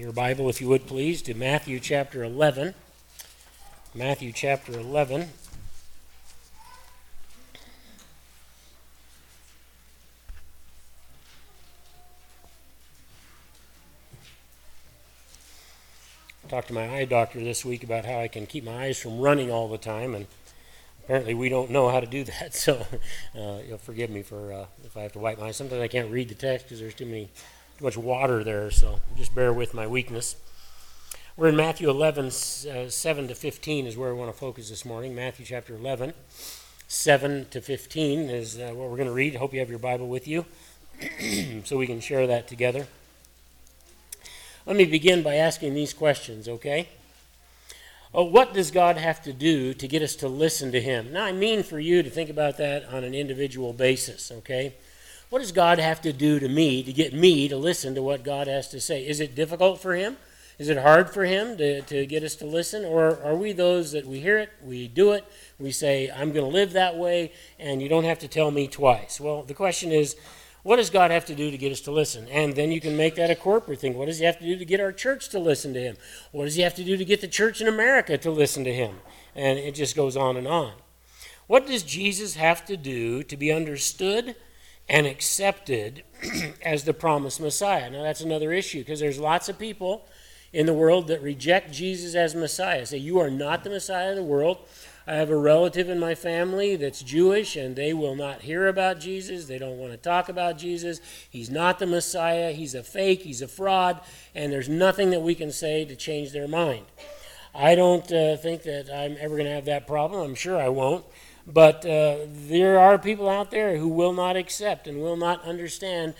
your Bible, if you would please, to Matthew chapter 11. Matthew chapter 11. talked to my eye doctor this week about how I can keep my eyes from running all the time, and apparently we don't know how to do that. So uh, you'll forgive me for uh, if I have to wipe my eyes. Sometimes I can't read the text because there's too many, too much water there. So just bear with my weakness. We're in Matthew 11, uh, 7 to 15 is where we want to focus this morning. Matthew chapter 11, 7 to 15 is uh, what we're going to read. Hope you have your Bible with you so we can share that together. Let me begin by asking these questions, okay? Oh, what does God have to do to get us to listen to Him? Now, I mean for you to think about that on an individual basis, okay? What does God have to do to me to get me to listen to what God has to say? Is it difficult for Him? Is it hard for Him to, to get us to listen? Or are we those that we hear it, we do it, we say, I'm going to live that way, and you don't have to tell me twice? Well, the question is, what does God have to do to get us to listen? And then you can make that a corporate thing. What does He have to do to get our church to listen to Him? What does He have to do to get the church in America to listen to Him? And it just goes on and on. What does Jesus have to do to be understood and accepted as the promised Messiah? Now, that's another issue because there's lots of people in the world that reject Jesus as Messiah. Say, You are not the Messiah of the world. I have a relative in my family that's Jewish, and they will not hear about Jesus. They don't want to talk about Jesus. He's not the Messiah. He's a fake. He's a fraud. And there's nothing that we can say to change their mind. I don't uh, think that I'm ever going to have that problem. I'm sure I won't. But uh, there are people out there who will not accept and will not understand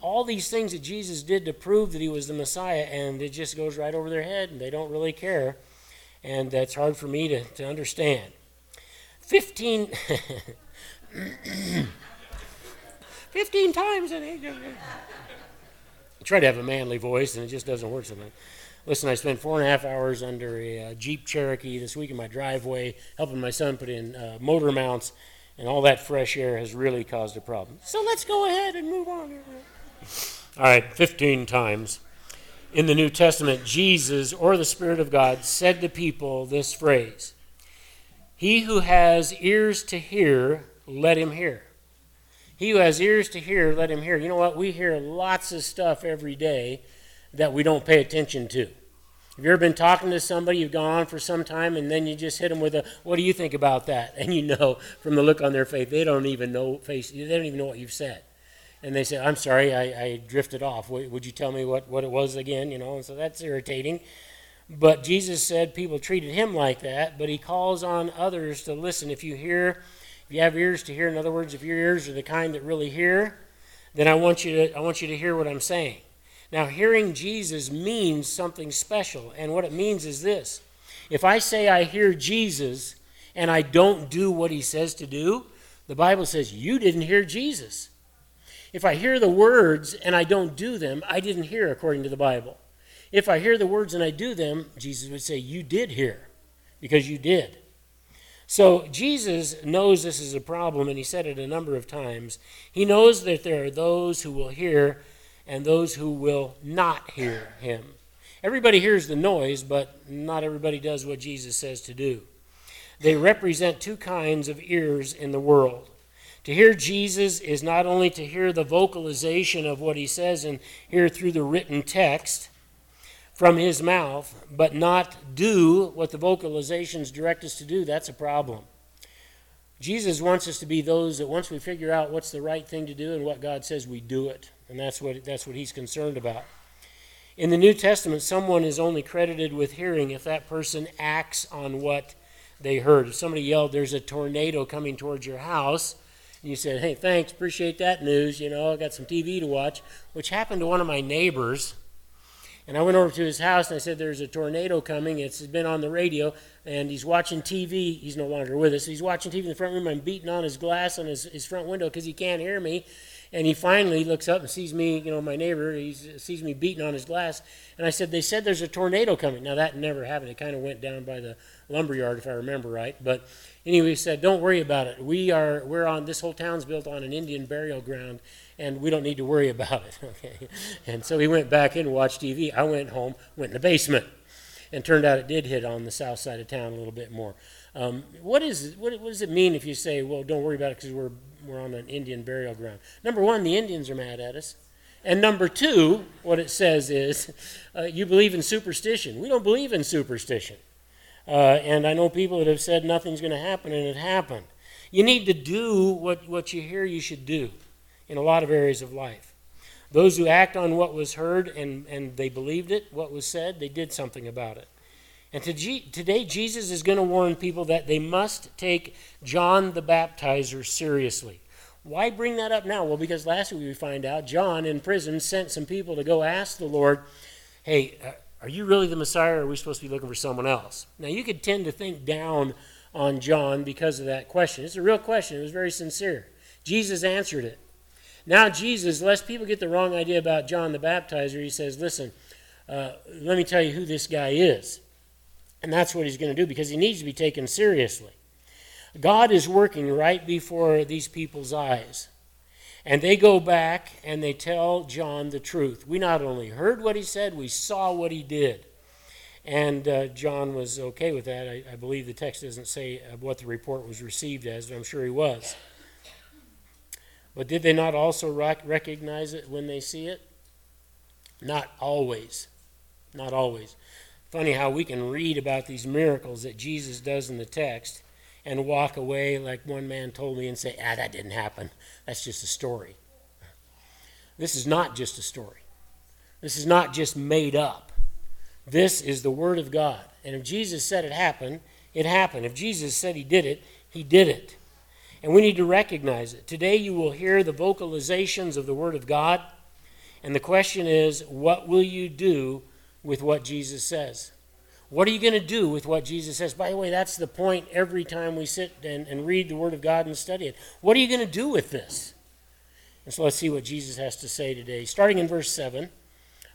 all these things that Jesus did to prove that he was the Messiah, and it just goes right over their head, and they don't really care and that's hard for me to, to understand. 15, 15 times. I try to have a manly voice, and it just doesn't work sometimes. Listen, I spent four and a half hours under a uh, Jeep Cherokee this week in my driveway, helping my son put in uh, motor mounts, and all that fresh air has really caused a problem. So let's go ahead and move on. All right, 15 times in the New Testament, Jesus or the Spirit of God said to people this phrase He who has ears to hear, let him hear. He who has ears to hear, let him hear. You know what? We hear lots of stuff every day that we don't pay attention to. Have you ever been talking to somebody, you've gone on for some time, and then you just hit them with a, what do you think about that? And you know from the look on their face, they don't even know face, they don't even know what you've said and they say, "I'm sorry, I, I drifted off. would you tell me what, what it was again?" You know, and so that's irritating. But Jesus said people treated him like that, but he calls on others to listen. If you hear, if you have ears to hear, in other words, if your ears are the kind that really hear, then I want you to I want you to hear what I'm saying. Now, hearing Jesus means something special, and what it means is this: if I say I hear Jesus and I don't do what he says to do, the Bible says you didn't hear Jesus. If I hear the words and I don't do them, I didn't hear according to the Bible. If I hear the words and I do them, Jesus would say, You did hear, because you did. So Jesus knows this is a problem, and he said it a number of times. He knows that there are those who will hear and those who will not hear him. Everybody hears the noise, but not everybody does what Jesus says to do. They represent two kinds of ears in the world. To hear Jesus is not only to hear the vocalization of what he says and hear through the written text from his mouth, but not do what the vocalizations direct us to do. That's a problem. Jesus wants us to be those that once we figure out what's the right thing to do and what God says, we do it. And that's what, that's what he's concerned about. In the New Testament, someone is only credited with hearing if that person acts on what they heard. If somebody yelled, There's a tornado coming towards your house, and you said, hey, thanks, appreciate that news. You know, I got some TV to watch, which happened to one of my neighbors. And I went over to his house and I said, There's a tornado coming. It's been on the radio. And he's watching TV. He's no longer with us. He's watching TV in the front room. I'm beating on his glass on his, his front window because he can't hear me. And he finally looks up and sees me, you know, my neighbor. He sees me beating on his glass. And I said, They said there's a tornado coming. Now, that never happened. It kind of went down by the lumber yard, if I remember right. But anyway, he said, "Don't worry about it. We are we're on this whole town's built on an Indian burial ground, and we don't need to worry about it. Okay. And so he went back in and watched TV. I went home, went in the basement, and turned out it did hit on the south side of town a little bit more. Um, what is what, what does it mean if you say, well, don't worry about it because we're we're on an Indian burial ground? Number one, the Indians are mad at us. And number two, what it says is, uh, you believe in superstition. We don't believe in superstition. Uh, and I know people that have said nothing's going to happen, and it happened. You need to do what, what you hear you should do in a lot of areas of life. Those who act on what was heard and, and they believed it, what was said, they did something about it. And to G- today, Jesus is going to warn people that they must take John the Baptizer seriously. Why bring that up now? Well, because last week we find out John in prison sent some people to go ask the Lord, hey, uh, are you really the Messiah or are we supposed to be looking for someone else? Now, you could tend to think down on John because of that question. It's a real question, it was very sincere. Jesus answered it. Now, Jesus, lest people get the wrong idea about John the Baptizer, he says, listen, uh, let me tell you who this guy is. And that's what he's going to do because he needs to be taken seriously. God is working right before these people's eyes. And they go back and they tell John the truth. We not only heard what he said, we saw what he did. And uh, John was okay with that. I, I, believe the text doesn't say what the report was received as, but I'm sure he was. But did they not also rec- recognize it when they see it? Not always. Not always. Funny how we can read about these miracles that Jesus does in the text and walk away like one man told me and say, ah, that didn't happen. That's just a story. This is not just a story. This is not just made up. This is the Word of God. And if Jesus said it happened, it happened. If Jesus said he did it, he did it. And we need to recognize it. Today you will hear the vocalizations of the Word of God. And the question is, what will you do with what Jesus says? What are you going to do with what Jesus says? By the way, that's the point every time we sit and, and read the Word of God and study it. What are you going to do with this? And so let's see what Jesus has to say today. Starting in verse 7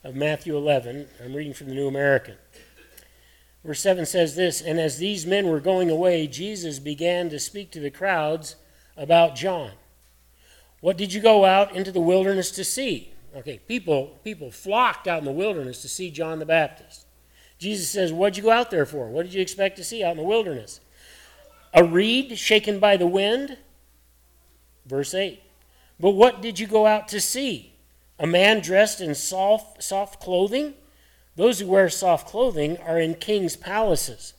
of Matthew 11, I'm reading from the New American. Verse 7 says this And as these men were going away, Jesus began to speak to the crowds about John. What did you go out into the wilderness to see? Okay, people, people flocked out in the wilderness to see John the Baptist. Jesus says, What'd you go out there for? What did you expect to see out in the wilderness? A reed shaken by the wind? Verse 8. But what did you go out to see? A man dressed in soft, soft clothing? Those who wear soft clothing are in king's palaces.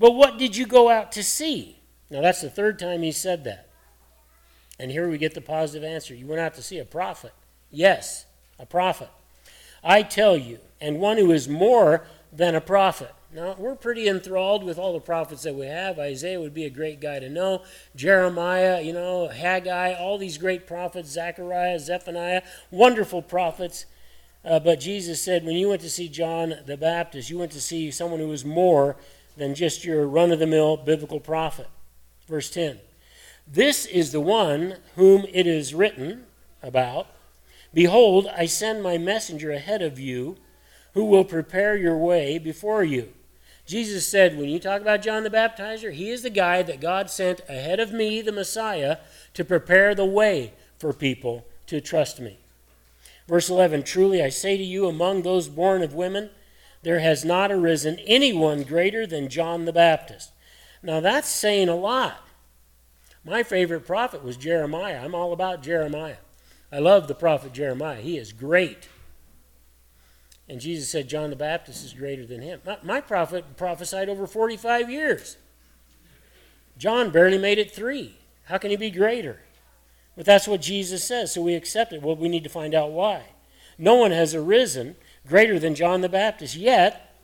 But what did you go out to see? Now, that's the third time he said that. And here we get the positive answer. You went out to see a prophet. Yes, a prophet. I tell you, and one who is more than a prophet. Now, we're pretty enthralled with all the prophets that we have. Isaiah would be a great guy to know. Jeremiah, you know, Haggai, all these great prophets, Zechariah, Zephaniah, wonderful prophets. Uh, but Jesus said, when you went to see John the Baptist, you went to see someone who was more than just your run of the mill biblical prophet. Verse 10 This is the one whom it is written about Behold, I send my messenger ahead of you who will prepare your way before you. Jesus said, when you talk about John the Baptizer, he is the guy that God sent ahead of me, the Messiah, to prepare the way for people to trust me. Verse 11 Truly I say to you, among those born of women, there has not arisen anyone greater than John the Baptist. Now that's saying a lot. My favorite prophet was Jeremiah. I'm all about Jeremiah. I love the prophet Jeremiah. He is great. And Jesus said, John the Baptist is greater than him. My, my prophet prophesied over 45 years. John barely made it three. How can he be greater? But that's what Jesus says, so we accept it. Well, we need to find out why. No one has arisen greater than John the Baptist. Yet,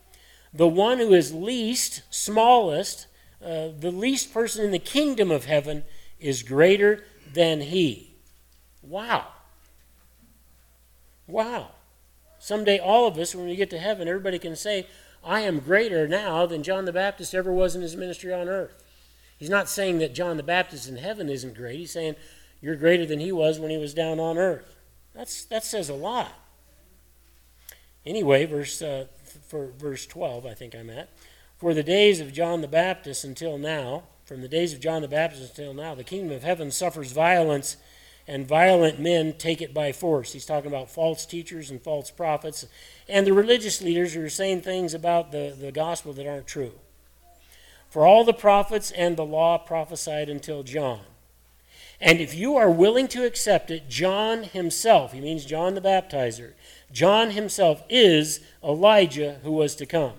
the one who is least, smallest, uh, the least person in the kingdom of heaven is greater than he. Wow. Wow. Someday, all of us, when we get to heaven, everybody can say, I am greater now than John the Baptist ever was in his ministry on earth. He's not saying that John the Baptist in heaven isn't great. He's saying, You're greater than he was when he was down on earth. That's, that says a lot. Anyway, verse, uh, for verse 12, I think I'm at. For the days of John the Baptist until now, from the days of John the Baptist until now, the kingdom of heaven suffers violence and violent men take it by force. He's talking about false teachers and false prophets, and the religious leaders who are saying things about the, the gospel that aren't true. For all the prophets and the law prophesied until John. And if you are willing to accept it, John himself, he means John the Baptizer, John himself is Elijah who was to come.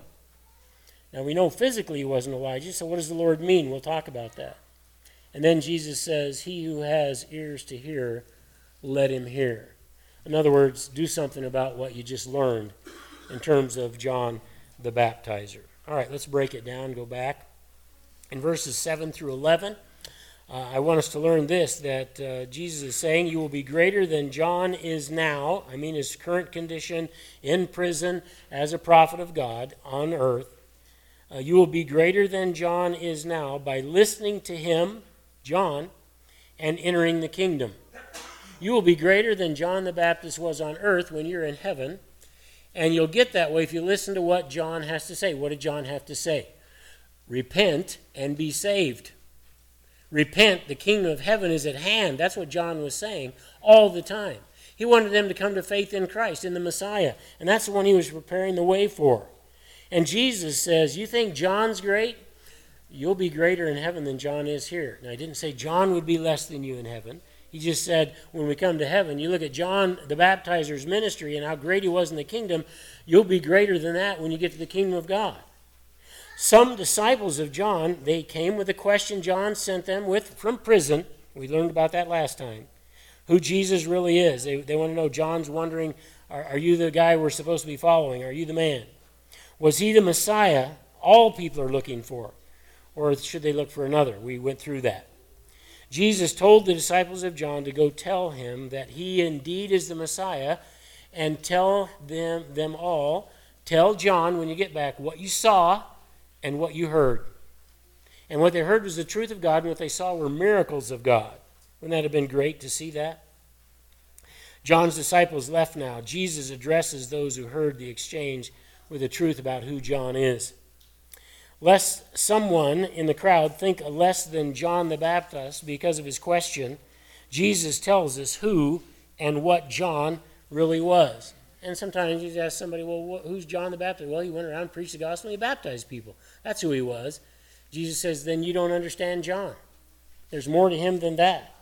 Now we know physically he wasn't Elijah, so what does the Lord mean? We'll talk about that. And then Jesus says, He who has ears to hear, let him hear. In other words, do something about what you just learned in terms of John the Baptizer. All right, let's break it down, go back. In verses 7 through 11, uh, I want us to learn this that uh, Jesus is saying, You will be greater than John is now. I mean, his current condition in prison as a prophet of God on earth. Uh, you will be greater than John is now by listening to him, John, and entering the kingdom. You will be greater than John the Baptist was on earth when you're in heaven. And you'll get that way if you listen to what John has to say. What did John have to say? Repent and be saved. Repent, the kingdom of heaven is at hand. That's what John was saying all the time. He wanted them to come to faith in Christ, in the Messiah. And that's the one he was preparing the way for. And Jesus says, You think John's great? You'll be greater in heaven than John is here. Now, he didn't say John would be less than you in heaven. He just said, when we come to heaven, you look at John the Baptizer's ministry and how great he was in the kingdom, you'll be greater than that when you get to the kingdom of God. Some disciples of John, they came with a question John sent them with from prison. We learned about that last time. Who Jesus really is. They, they want to know. John's wondering, are, are you the guy we're supposed to be following? Are you the man? Was he the Messiah all people are looking for? Or should they look for another? We went through that. Jesus told the disciples of John to go tell him that he indeed is the Messiah and tell them, them all, tell John when you get back what you saw and what you heard. And what they heard was the truth of God, and what they saw were miracles of God. Wouldn't that have been great to see that? John's disciples left now. Jesus addresses those who heard the exchange with the truth about who John is. Lest someone in the crowd think less than John the Baptist because of his question, Jesus tells us who and what John really was. And sometimes you ask somebody, well, who's John the Baptist? Well, he went around, preached the gospel, and he baptized people. That's who he was. Jesus says, then you don't understand John. There's more to him than that.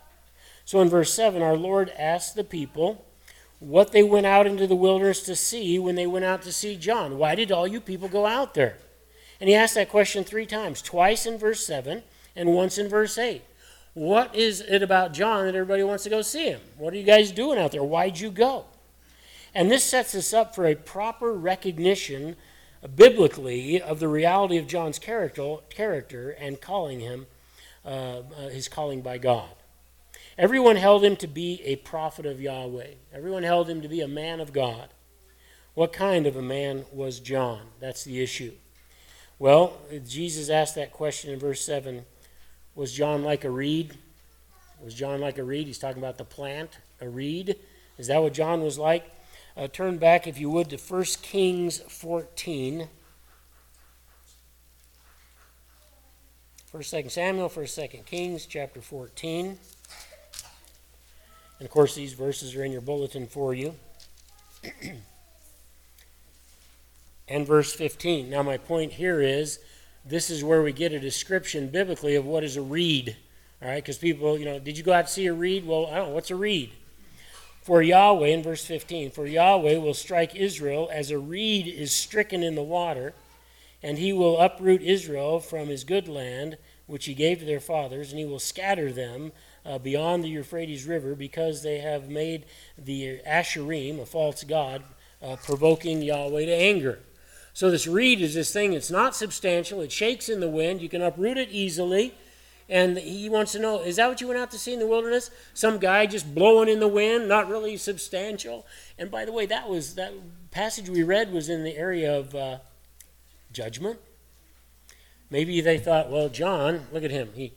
So in verse 7, our Lord asked the people what they went out into the wilderness to see when they went out to see John. Why did all you people go out there? And he asked that question three times twice in verse 7 and once in verse 8. What is it about John that everybody wants to go see him? What are you guys doing out there? Why'd you go? And this sets us up for a proper recognition biblically of the reality of John's character, character and calling him, uh, uh, his calling by God. Everyone held him to be a prophet of Yahweh. Everyone held him to be a man of God. What kind of a man was John? That's the issue. Well, Jesus asked that question in verse 7 Was John like a reed? Was John like a reed? He's talking about the plant, a reed. Is that what John was like? Uh, turn back, if you would, to 1 Kings 14. First, Second Samuel, First, Second Kings, chapter 14. And of course, these verses are in your bulletin for you. and verse 15. Now, my point here is this is where we get a description biblically of what is a reed. All right, because people, you know, did you go out to see a reed? Well, I don't know. What's a reed? For Yahweh, in verse 15, for Yahweh will strike Israel as a reed is stricken in the water, and he will uproot Israel from his good land, which he gave to their fathers, and he will scatter them uh, beyond the Euphrates River because they have made the Asherim, a false god, uh, provoking Yahweh to anger. So this reed is this thing, it's not substantial, it shakes in the wind, you can uproot it easily and he wants to know is that what you went out to see in the wilderness? Some guy just blowing in the wind not really substantial and by the way that was that passage we read was in the area of uh, judgment. Maybe they thought well john look at him he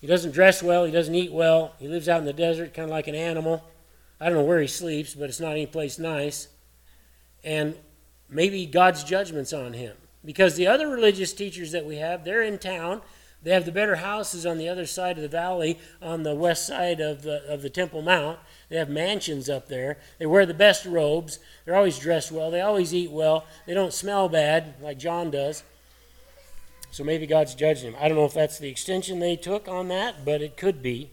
he doesn't dress well he doesn't eat well he lives out in the desert kind of like an animal. I don't know where he sleeps but it's not any place nice. And maybe god's judgment's on him because the other religious teachers that we have they're in town They have the better houses on the other side of the valley, on the west side of the, of the Temple Mount. They have mansions up there. They wear the best robes. They're always dressed well. They always eat well. They don't smell bad like John does. So maybe God's judging them. I don't know if that's the extension they took on that, but it could be.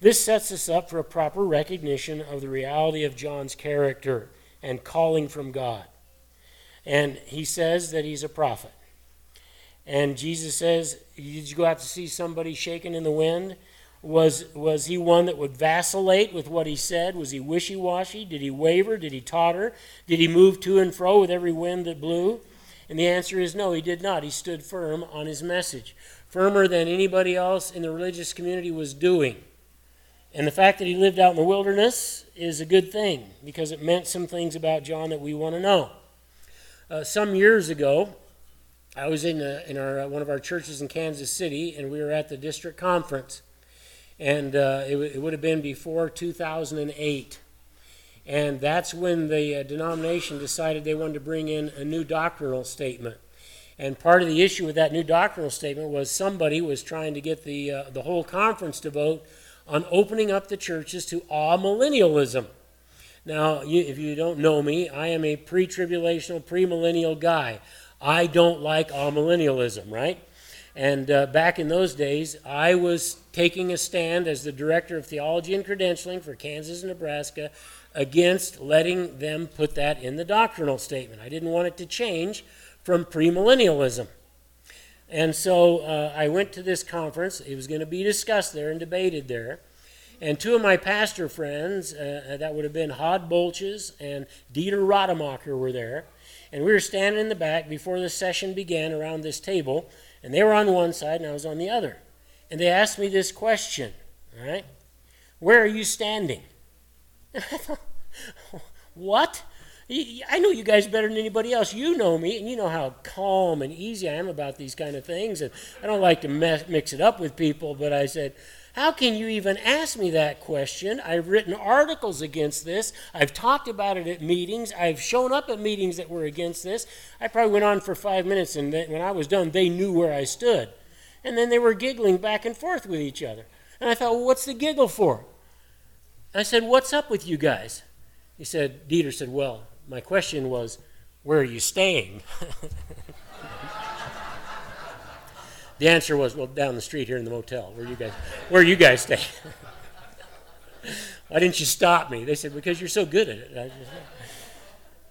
This sets us up for a proper recognition of the reality of John's character and calling from God. And he says that he's a prophet. And Jesus says, Did you go out to see somebody shaking in the wind? Was, was he one that would vacillate with what he said? Was he wishy washy? Did he waver? Did he totter? Did he move to and fro with every wind that blew? And the answer is no, he did not. He stood firm on his message, firmer than anybody else in the religious community was doing. And the fact that he lived out in the wilderness is a good thing because it meant some things about John that we want to know. Uh, some years ago, I was in, a, in our, uh, one of our churches in Kansas City, and we were at the district conference. And uh, it, w- it, would have been before 2008. And that's when the uh, denomination decided they wanted to bring in a new doctrinal statement. And part of the issue with that new doctrinal statement was somebody was trying to get the, uh, the whole conference to vote on opening up the churches to amillennialism. Now, you, if you don't know me, I am a pre tribulational, premillennial guy. I don't like amillennialism, right? And uh, back in those days, I was taking a stand as the director of theology and credentialing for Kansas and Nebraska against letting them put that in the doctrinal statement. I didn't want it to change from premillennialism. And so uh, I went to this conference. It was going to be discussed there and debated there. And two of my pastor friends, uh, uh, that would have been Hod Bolches and Dieter Rademacher, were there. And we were standing in the back before the session began around this table. And they were on one side and I was on the other. And they asked me this question, all right? Where are you standing? What? I know you guys better than anybody else. You know me, and you know how calm and easy I am about these kind of things. And I don't like to mess, mix it up with people, but I said, How can you even ask me that question? I've written articles against this. I've talked about it at meetings. I've shown up at meetings that were against this. I probably went on for five minutes, and when I was done, they knew where I stood. And then they were giggling back and forth with each other. And I thought, Well, what's the giggle for? I said, What's up with you guys? He said, Dieter said, Well, my question was, where are you staying? the answer was, well, down the street here in the motel. Where you guys, where you guys stay? Why didn't you stop me? They said, because you're so good at it. I, just,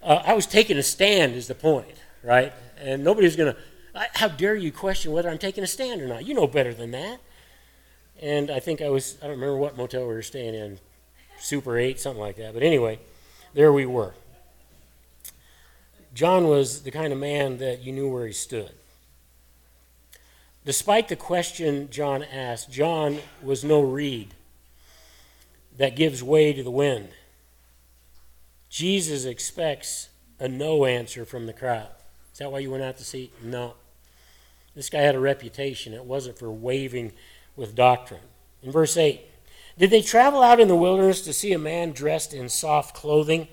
uh, I was taking a stand, is the point, right? And nobody's going to, how dare you question whether I'm taking a stand or not? You know better than that. And I think I was, I don't remember what motel we were staying in, Super 8, something like that. But anyway, there we were. John was the kind of man that you knew where he stood. Despite the question John asked, John was no reed that gives way to the wind. Jesus expects a no answer from the crowd. Is that why you went out to see? No. This guy had a reputation. It wasn't for waving with doctrine. In verse 8, did they travel out in the wilderness to see a man dressed in soft clothing?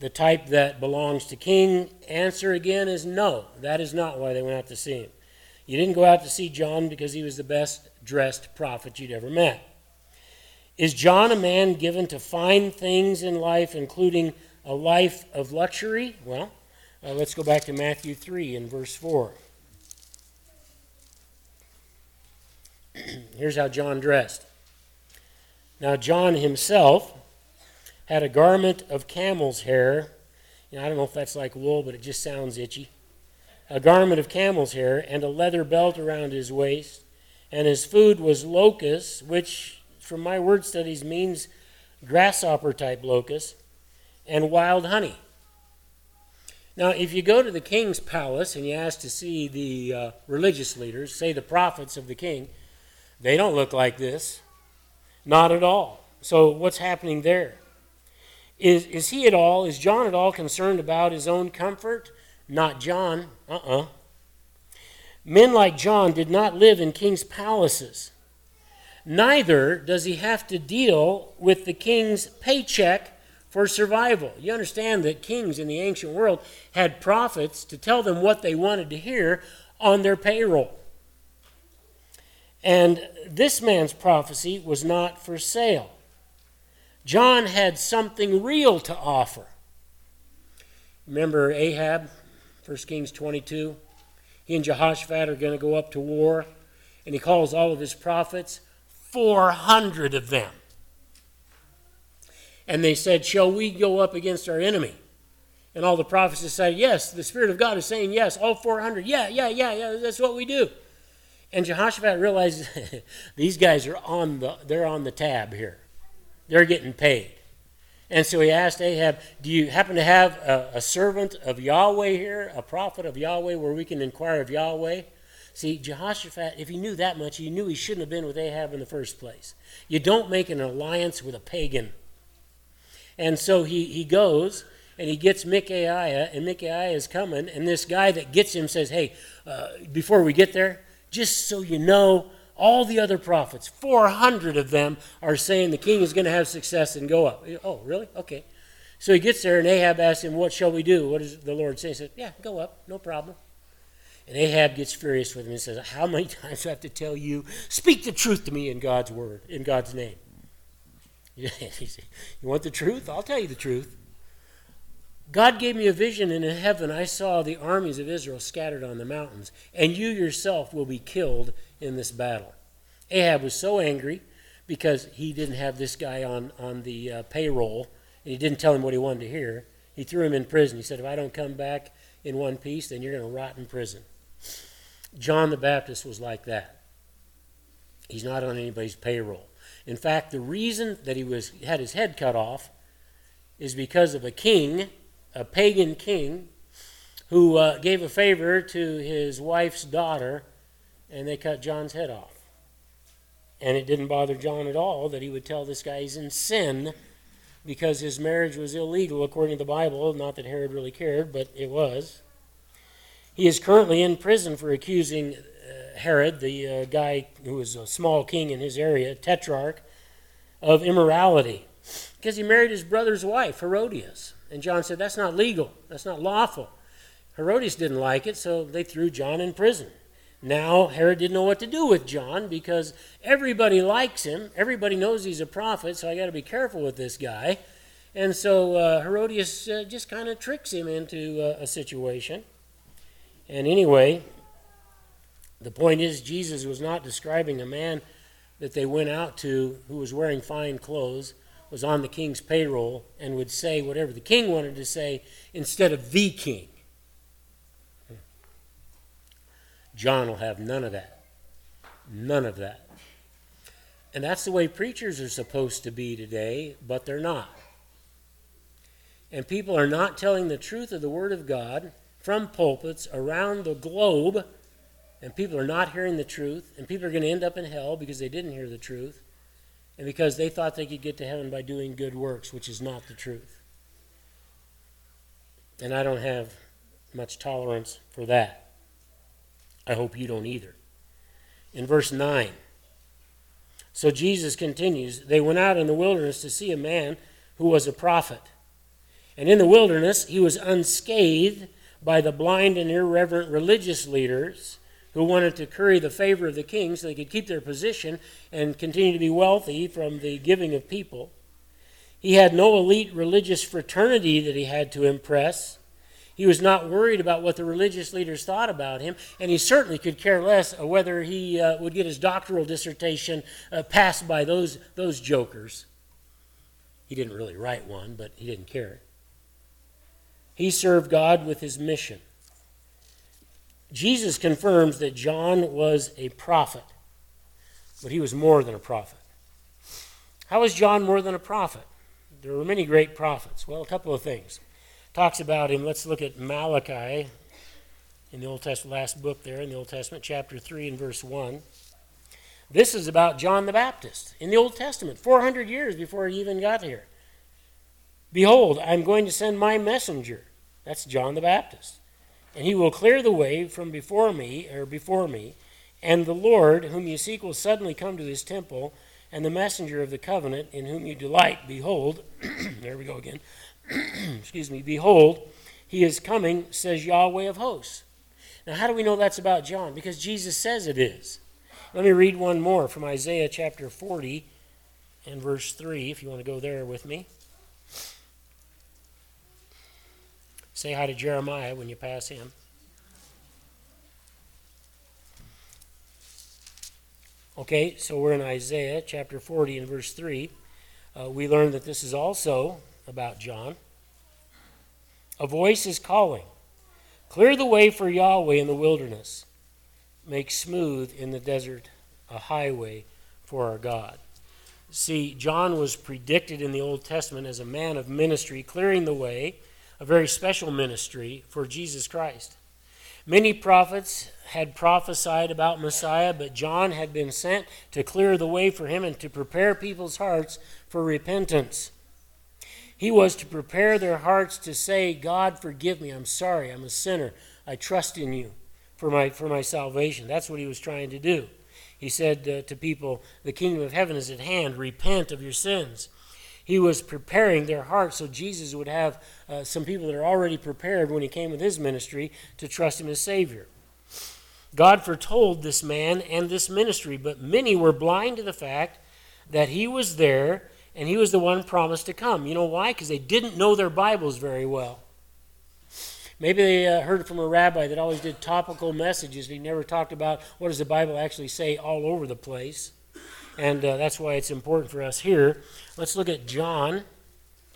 the type that belongs to king? Answer again is no. That is not why they went out to see him. You didn't go out to see John because he was the best dressed prophet you'd ever met. Is John a man given to fine things in life, including a life of luxury? Well, uh, let's go back to Matthew 3 and verse 4. Here's how John dressed. Now, John himself had a garment of camel's hair. You know, I don't know if that's like wool, but it just sounds itchy. A garment of camel's hair and a leather belt around his waist. And his food was locusts, which from my word studies means grasshopper type locusts, and wild honey. Now, if you go to the king's palace and you ask to see the uh, religious leaders, say the prophets of the king, they don't look like this. Not at all. So, what's happening there? Is, is he at all, is John at all concerned about his own comfort? Not John. Uh uh-uh. uh Men like John did not live in king's palaces. Neither does he have to deal with the king's paycheck for survival. You understand that kings in the ancient world had prophets to tell them what they wanted to hear on their payroll. And this man's prophecy was not for sale. John had something real to offer. Remember Ahab, 1 Kings 22? He and Jehoshaphat are going to go up to war, and he calls all of his prophets, 400 of them. And they said, Shall we go up against our enemy? And all the prophets decided, Yes, the Spirit of God is saying yes, all 400. Yeah, yeah, yeah, yeah, that's what we do. And Jehoshaphat realized these guys are on the, they're on the tab here. They're getting paid. And so he asked Ahab, Do you happen to have a, a, servant of Yahweh here, a prophet of Yahweh, where we can inquire of Yahweh? See, Jehoshaphat, if he knew that much, he knew he shouldn't have been with Ahab in the first place. You don't make an alliance with a pagan. And so he, he goes and he gets Micaiah, and Micaiah is coming, and this guy that gets him says, Hey, uh, before we get there, just so you know, all the other prophets, 400 of them, are saying the king is going to have success and go up. Oh, really? Okay. So he gets there, and Ahab asks him, What shall we do? What does the Lord say? He says, Yeah, go up, no problem. And Ahab gets furious with him and says, How many times do I have to tell you, speak the truth to me in God's word, in God's name? you want the truth? I'll tell you the truth. God gave me a vision, and in heaven I saw the armies of Israel scattered on the mountains, and you yourself will be killed in this battle. Ahab was so angry because he didn't have this guy on, on the uh, payroll, and he didn't tell him what he wanted to hear. He threw him in prison. He said, If I don't come back in one piece, then you're going to rot in prison. John the Baptist was like that. He's not on anybody's payroll. In fact, the reason that he was had his head cut off is because of a king a pagan king who uh, gave a favor to his wife's daughter, and they cut John's head off. And it didn't bother John at all that he would tell this guy he's in sin because his marriage was illegal according to the Bible. Not that Herod really cared, but it was. He is currently in prison for accusing uh, Herod, the uh, guy who was a small king in his area, tetrarch, of immorality because he married his brother's wife, Herodias. And John said, That's not legal. That's not lawful. Herodias didn't like it, so they threw John in prison. Now, Herod didn't know what to do with John because everybody likes him. Everybody knows he's a prophet, so I got to be careful with this guy. And so uh, Herodias uh, just kind of tricks him into uh, a situation. And anyway, the point is, Jesus was not describing a man that they went out to who was wearing fine clothes was on the king's payroll and would say whatever the king wanted to say instead of the king. John will have none of that. None of that. And that's the way preachers are supposed to be today, but they're not. And people are not telling the truth of the Word of God from pulpits around the globe, and people are not hearing the truth, and people are going to end up in hell because they didn't hear the truth and because they thought they could get to heaven by doing good works, which is not the truth. And I don't have much tolerance for that. I hope you don't either. In verse 9, so Jesus continues They went out in the wilderness to see a man who was a prophet. And in the wilderness, he was unscathed by the blind and irreverent religious leaders who wanted to curry the favor of the king so they could keep their position and continue to be wealthy from the giving of people. He had no elite religious fraternity that he had to impress. He was not worried about what the religious leaders thought about him, and he certainly could care less whether he uh, would get his doctoral dissertation uh, passed by those, those jokers. He didn't really write one, but he didn't care. He served God with his mission. Jesus confirms that John was a prophet, but he was more than a prophet. How was John more than a prophet? There were many great prophets. Well, a couple of things. Talks about him. Let's look at Malachi in the Old Testament, last book there in the Old Testament, chapter 3 and verse 1. This is about John the Baptist in the Old Testament, 400 years before he even got here. Behold, I'm going to send my messenger. That's John the Baptist and he will clear the way from before me, or before me. And the Lord, whom you seek, will suddenly come to his temple, and the messenger of the covenant, in whom you delight, behold, there we go again, excuse me, behold, he is coming, says Yahweh of hosts. Now, how do we know that's about John? Because Jesus says it is. Let me read one more from Isaiah chapter 40 and verse 3, if you want to go there with me. Say hi to Jeremiah when you pass him. Okay, so we're in Isaiah chapter 40 and verse 3. Uh, we learn that this is also about John. A voice is calling Clear the way for Yahweh in the wilderness, make smooth in the desert a highway for our God. See, John was predicted in the Old Testament as a man of ministry, clearing the way, a very special ministry for Jesus Christ. Many prophets had prophesied about Messiah, but John had been sent to clear the way for him and to prepare people's hearts for repentance. He was to prepare their hearts to say, God, forgive me. I'm sorry. I'm a sinner. I trust in you for my, for my salvation. That's what he was trying to do. He said uh, to people, The kingdom of heaven is at hand. Repent of your sins. He was preparing their hearts so Jesus would have uh, some people that are already prepared when he came with his ministry to trust him as Savior. God foretold this man and this ministry, but many were blind to the fact that he was there and he was the one promised to come. You know why? Because they didn't know their Bibles very well. Maybe they uh, heard from a rabbi that always did topical messages, and he never talked about what does the Bible actually say all over the place. And uh, that's why it's important for us here. Let's look at John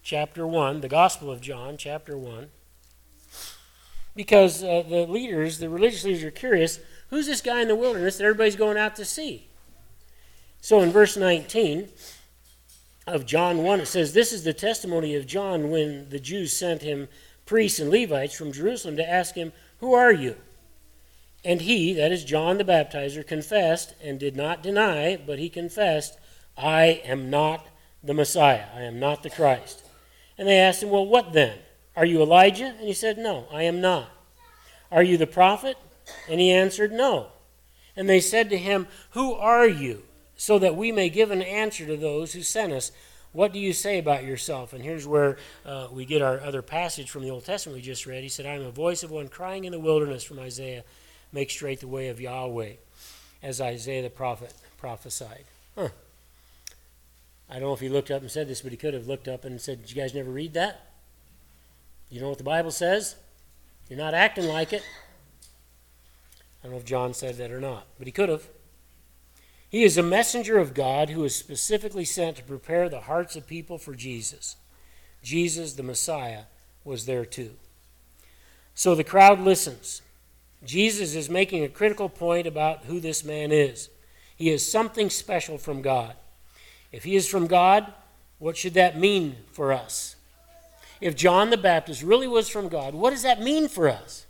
chapter 1, the Gospel of John, chapter 1. Because uh, the leaders, the religious leaders, are curious who's this guy in the wilderness that everybody's going out to see? So in verse 19 of John 1, it says, This is the testimony of John when the Jews sent him priests and Levites from Jerusalem to ask him, Who are you? And he, that is John the Baptizer, confessed and did not deny, but he confessed, I am not the Messiah. I am not the Christ. And they asked him, Well, what then? Are you Elijah? And he said, No, I am not. Are you the prophet? And he answered, No. And they said to him, Who are you? So that we may give an answer to those who sent us. What do you say about yourself? And here's where uh, we get our other passage from the Old Testament we just read. He said, I am a voice of one crying in the wilderness from Isaiah, make straight the way of Yahweh, as Isaiah the prophet prophesied. Huh. I don't know if he looked up and said this, but he could have looked up and said, Did you guys never read that? You know what the Bible says? You're not acting like it. I don't know if John said that or not, but he could have. He is a messenger of God who is specifically sent to prepare the hearts of people for Jesus. Jesus, the Messiah, was there too. So the crowd listens. Jesus is making a critical point about who this man is. He is something special from God. If he is from God, what should that mean for us? If John the Baptist really was from God, what does that mean for us?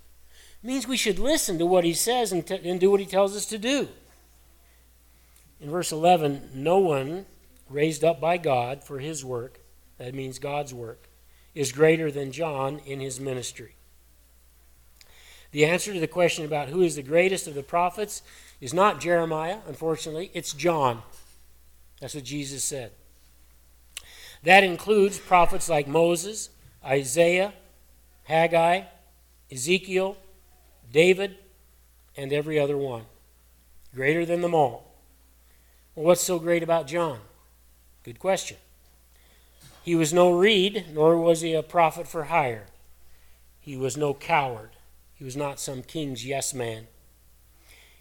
It means we should listen to what he says and, t- and do what he tells us to do. In verse 11, no one raised up by God for his work, that means God's work, is greater than John in his ministry. The answer to the question about who is the greatest of the prophets is not Jeremiah, unfortunately, it's John. That's what Jesus said. That includes prophets like Moses, Isaiah, Haggai, Ezekiel, David, and every other one. Greater than them all. Well, what's so great about John? Good question. He was no reed, nor was he a prophet for hire. He was no coward. Was not some king's yes man.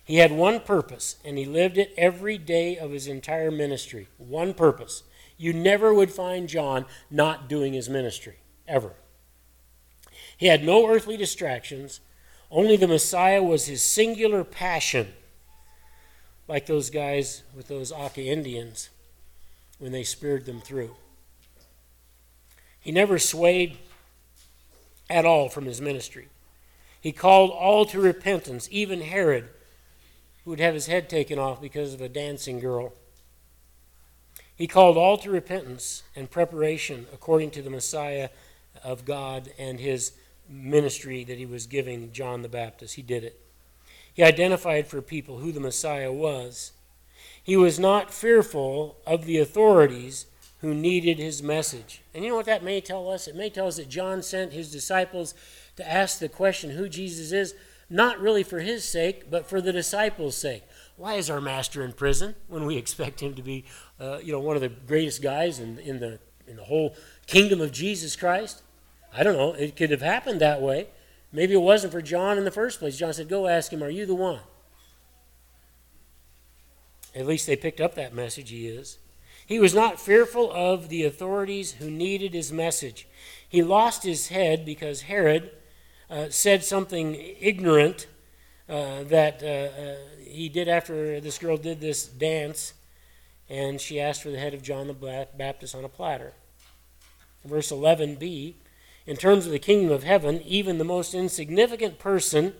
He had one purpose, and he lived it every day of his entire ministry. One purpose. You never would find John not doing his ministry, ever. He had no earthly distractions, only the Messiah was his singular passion, like those guys with those Auca Indians when they speared them through. He never swayed at all from his ministry. He called all to repentance, even Herod who would have his head taken off because of a dancing girl. He called all to repentance and preparation according to the Messiah of God and his ministry that he was giving John the Baptist. He did it. He identified for people who the Messiah was. He was not fearful of the authorities who needed his message. And you know what that may tell us? It may tell us that John sent his disciples to ask the question who Jesus is, not really for his sake, but for the disciples' sake. Why is our master in prison when we expect him to be, uh, you know, one of the greatest guys in, in, the, in the whole kingdom of Jesus Christ? I don't know. It could have happened that way. Maybe it wasn't for John in the first place. John said, Go ask him, Are you the one? At least they picked up that message, he is. He was not fearful of the authorities who needed his message. He lost his head because Herod uh, said something ignorant uh, that uh, uh, he did after this girl did this dance, and she asked for the head of John the Baptist on a platter. Verse 11b In terms of the kingdom of heaven, even the most insignificant person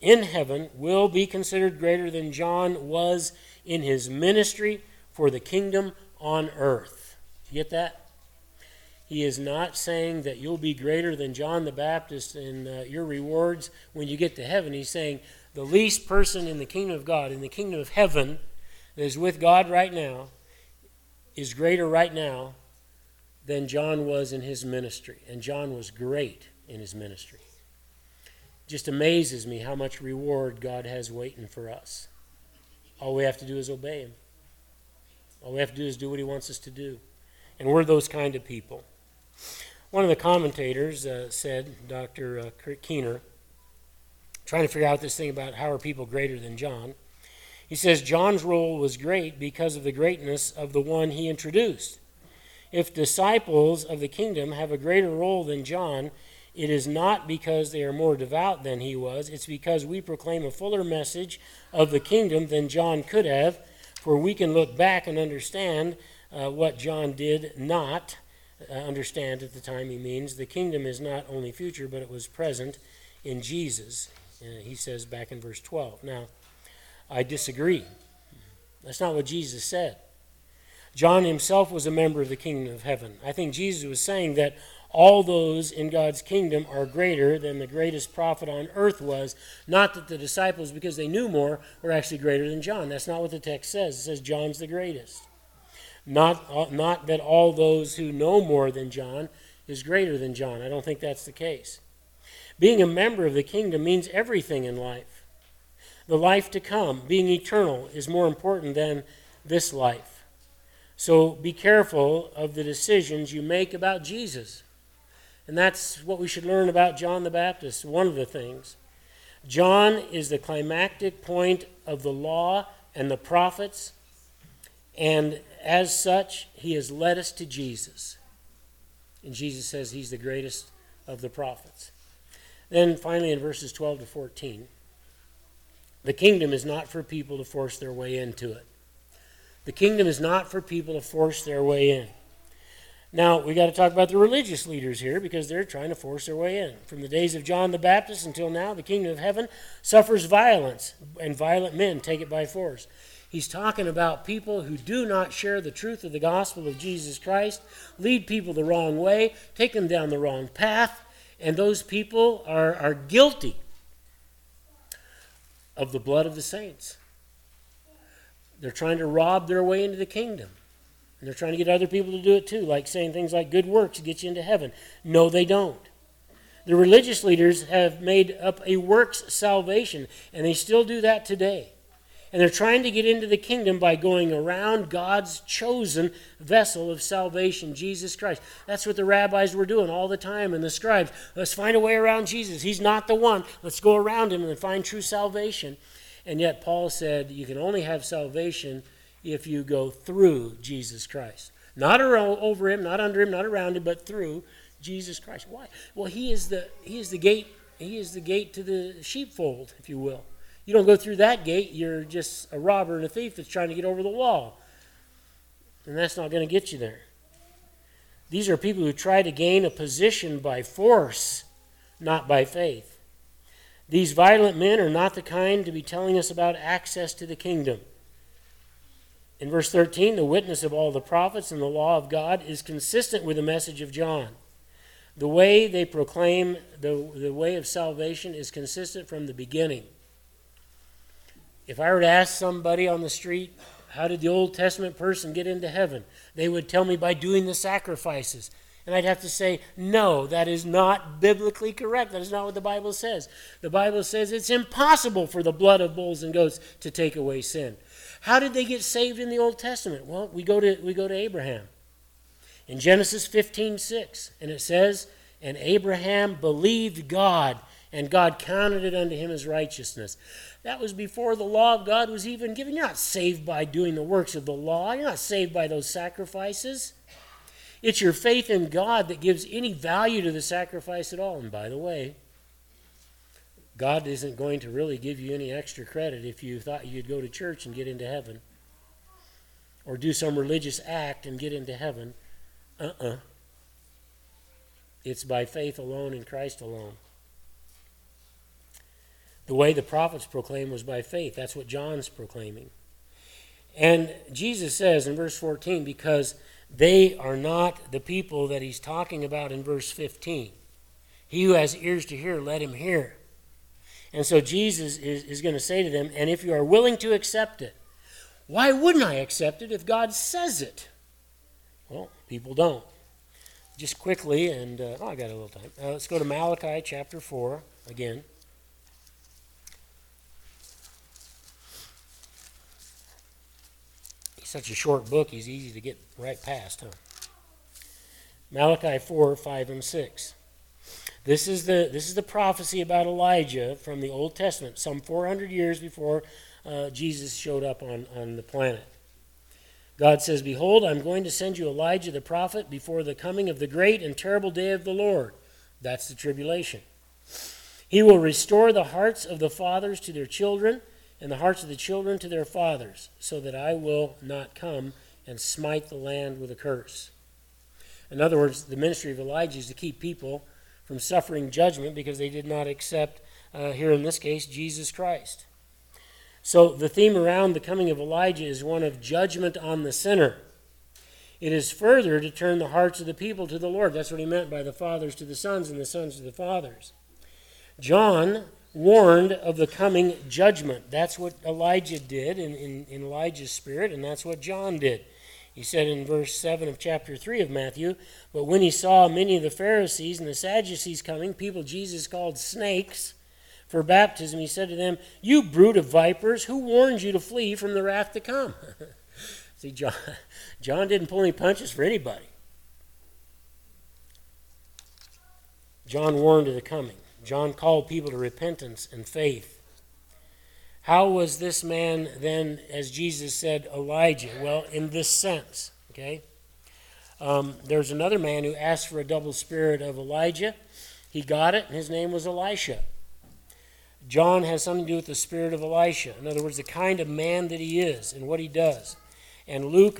in heaven will be considered greater than John was in his ministry for the kingdom on earth. You get that? He is not saying that you'll be greater than John the Baptist in uh, your rewards when you get to heaven. He's saying the least person in the kingdom of God, in the kingdom of heaven, that is with God right now, is greater right now than John was in his ministry. And John was great in his ministry. Just amazes me how much reward God has waiting for us. All we have to do is obey Him. All we have to do is do what He wants us to do. And we're those kind of people. One of the commentators uh, said, Dr. Uh, Keener, trying to figure out this thing about how are people greater than John. He says John's role was great because of the greatness of the one he introduced. If disciples of the kingdom have a greater role than John, it is not because they are more devout than he was, it's because we proclaim a fuller message of the kingdom than John could have, for we can look back and understand uh, what John did not uh, understand at the time he means. The kingdom is not only future, but it was present in Jesus. He says back in verse 12. Now, I disagree. That's not what Jesus said. John himself was a member of the kingdom of heaven. I think Jesus was saying that all those in God's kingdom are greater than the greatest prophet on earth was. Not that the disciples, because they knew more, were actually greater than John. That's not what the text says. It says John's the greatest. Not, uh, not that all those who know more than John is greater than John. I don't think that's the case. Being a member of the kingdom means everything in life. The life to come, being eternal, is more important than this life. So be careful of the decisions you make about Jesus. And that's what we should learn about John the Baptist, one of the things. John is the climactic point of the law and the prophets, and as such, he has led us to Jesus. And Jesus says he's the greatest of the prophets. Then finally, in verses 12 to 14, the kingdom is not for people to force their way into it. The kingdom is not for people to force their way in. Now, we got to talk about the religious leaders here because they're trying to force their way in. From the days of John the Baptist until now, the kingdom of heaven suffers violence, and violent men take it by force. He's talking about people who do not share the truth of the gospel of Jesus Christ, lead people the wrong way, take them down the wrong path, and those people are, are guilty of the blood of the saints. They're trying to rob their way into the kingdom. And they're trying to get other people to do it too, like saying things like good works get you into heaven. No, they don't. The religious leaders have made up a works salvation, and they still do that today. And they're trying to get into the kingdom by going around God's chosen vessel of salvation, Jesus Christ. That's what the rabbis were doing all the time, and the scribes. Let's find a way around Jesus. He's not the one. Let's go around him and find true salvation. And yet, Paul said you can only have salvation if you go through Jesus Christ. Not around over him, not under him, not around him, but through Jesus Christ. Why? Well, he is the he is the gate. He is the gate to the sheepfold, if you will. You don't go through that gate, you're just a robber and a thief that's trying to get over the wall. And that's not going to get you there. These are people who try to gain a position by force, not by faith. These violent men are not the kind to be telling us about access to the kingdom. In verse 13, the witness of all the prophets and the law of God is consistent with the message of John. The way they proclaim the, the way of salvation is consistent from the beginning. If I were to ask somebody on the street, how did the Old Testament person get into heaven? They would tell me by doing the sacrifices. And I'd have to say, no, that is not biblically correct. That is not what the Bible says. The Bible says it's impossible for the blood of bulls and goats to take away sin. How did they get saved in the Old Testament? Well, we go to, we go to Abraham. In Genesis 15 6, and it says, And Abraham believed God, and God counted it unto him as righteousness. That was before the law of God was even given. You're not saved by doing the works of the law, you're not saved by those sacrifices. It's your faith in God that gives any value to the sacrifice at all. And by the way, God isn't going to really give you any extra credit if you thought you'd go to church and get into heaven or do some religious act and get into heaven. Uh uh It's by faith alone in Christ alone. The way the prophets proclaim was by faith. That's what John's proclaiming. And Jesus says in verse 14, because they are not the people that he's talking about in verse 15. He who has ears to hear, let him hear. And so Jesus is, is going to say to them, and if you are willing to accept it, why wouldn't I accept it if God says it? Well, people don't. Just quickly, and uh, oh, I got a little time. Uh, let's go to Malachi chapter 4 again. Such a short book, he's easy to get right past, huh? Malachi 4, 5, and 6. This is the this is the prophecy about Elijah from the Old Testament, some 400 years before uh, Jesus showed up on, on the planet. God says, Behold, I'm going to send you Elijah the prophet before the coming of the great and terrible day of the Lord. That's the tribulation. He will restore the hearts of the fathers to their children, and the hearts of the children to their fathers, so that I will not come and smite the land with a curse. In other words, the ministry of Elijah is to keep people from suffering judgment because they did not accept, uh, here in this case, Jesus Christ. So the theme around the coming of Elijah is one of judgment on the sinner. It is further to turn the hearts of the people to the Lord. That's what he meant by the fathers to the sons and the sons to the fathers. John warned of the coming judgment. That's what Elijah did in, in, in Elijah's spirit, and that's what John did. He said in verse 7 of chapter 3 of Matthew, But when he saw many of the Pharisees and the Sadducees coming, people Jesus called snakes, for baptism, he said to them, You brood of vipers, who warned you to flee from the wrath to come? See, John, John didn't pull any punches for anybody. John warned of the coming. John called people to repentance and faith. How was this man then, as Jesus said, Elijah? Well, in this sense, okay? Um, there's another man who asked for a double spirit of Elijah. He got it, and his name was Elisha. John has something to do with the spirit of Elisha. In other words, the kind of man that he is and what he does. And Luke